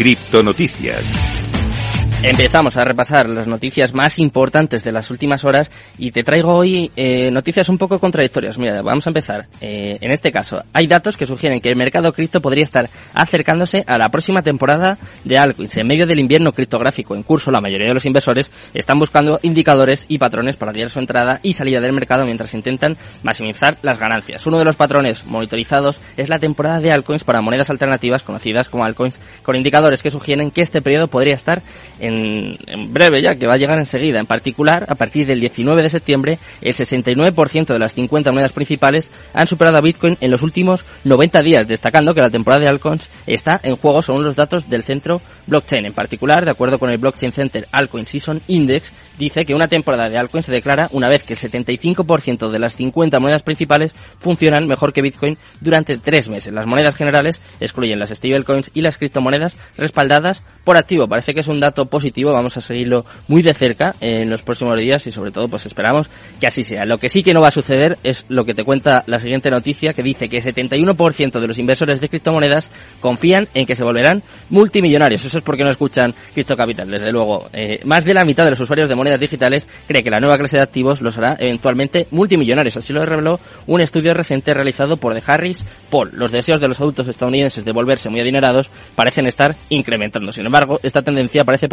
Criptonoticias. Empezamos a repasar las noticias más importantes de las últimas horas y te traigo hoy eh, noticias un poco contradictorias. Mira, vamos a empezar. Eh, en este caso, hay datos que sugieren que el mercado cripto podría estar acercándose a la próxima temporada de altcoins. En medio del invierno criptográfico en curso, la mayoría de los inversores están buscando indicadores y patrones para guiar su entrada y salida del mercado mientras intentan maximizar las ganancias. Uno de los patrones monitorizados es la temporada de altcoins para monedas alternativas conocidas como altcoins, con indicadores que sugieren que este periodo podría estar en en, breve ya, que va a llegar enseguida. En particular, a partir del 19 de septiembre, el 69% de las 50 monedas principales han superado a Bitcoin en los últimos 90 días, destacando que la temporada de altcoins está en juego según los datos del centro blockchain. En particular, de acuerdo con el Blockchain Center Altcoin Season Index, dice que una temporada de altcoins se declara una vez que el 75% de las 50 monedas principales funcionan mejor que Bitcoin durante tres meses. Las monedas generales excluyen las stablecoins y las criptomonedas respaldadas por activo. Parece que es un dato positivo, vamos a seguirlo muy de cerca en los próximos días y sobre todo pues esperamos que así sea. Lo que sí que no va a suceder es lo que te cuenta la siguiente noticia que dice que el 71% de los inversores de criptomonedas confían en que se volverán multimillonarios. Eso es porque no escuchan Crypto Capital, desde luego. Eh, más de la mitad de los usuarios de monedas digitales cree que la nueva clase de activos los hará eventualmente multimillonarios. Así lo reveló un estudio reciente realizado por The Harris Paul. Los deseos de los adultos estadounidenses de volverse muy adinerados parecen estar incrementando. Sin embargo, esta tendencia parece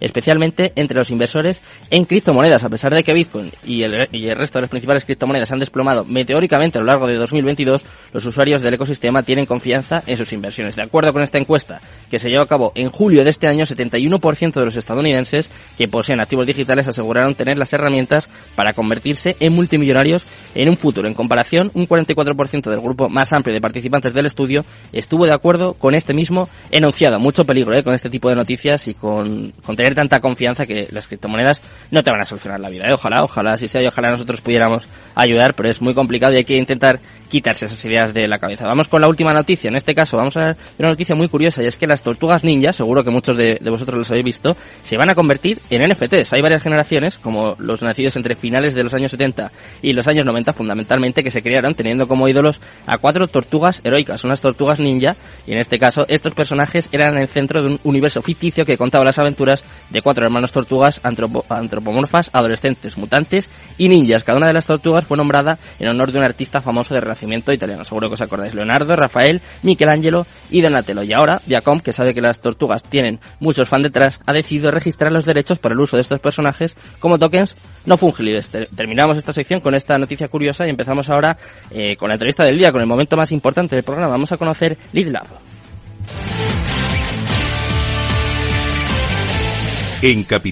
especialmente entre los inversores en criptomonedas, a pesar de que Bitcoin y el, y el resto de las principales criptomonedas han desplomado meteóricamente a lo largo de 2022, los usuarios del ecosistema tienen confianza en sus inversiones. De acuerdo con esta encuesta que se llevó a cabo en julio de este año, 71% de los estadounidenses que poseen activos digitales aseguraron tener las herramientas para convertirse en multimillonarios en un futuro. En comparación, un 44% del grupo más amplio de participantes del estudio estuvo de acuerdo con este mismo enunciado. Mucho peligro ¿eh? con este tipo de noticias y con, tener tanta confianza que las criptomonedas no te van a solucionar la vida. ¿eh? Ojalá, ojalá si sea y ojalá nosotros pudiéramos ayudar, pero es muy complicado y hay que intentar quitarse esas ideas de la cabeza. Vamos con la última noticia. En este caso vamos a ver una noticia muy curiosa y es que las tortugas ninja, seguro que muchos de, vosotros los habéis visto, se van a convertir en NFTs. Hay varias generaciones, como los nacidos entre finales de los años 70 y los años 90, fundamentalmente, que se crearon teniendo como ídolos a cuatro tortugas heroicas, unas tortugas ninja, y en este caso estos personajes eran el centro de un universo ficticio que contaba las aventuras de cuatro hermanos tortugas antropomorfas, adolescentes, mutantes y ninjas. Cada una de las tortugas fue nombrada en honor de un artista famoso de Renacimiento italiano. Seguro que os acordáis. Leonardo, Rafael, Michelangelo y Donatello. Y ahora, Viacom, que sabe que las tortugas tienen muchos fans detrás, ha decidido registrar los derechos para el uso de estos personajes como tokens no fungibles. Terminamos esta sección con esta noticia curiosa y empezamos ahora eh, con la entrevista del día, con el momento más importante del programa. Vamos a conocer LeadLab. En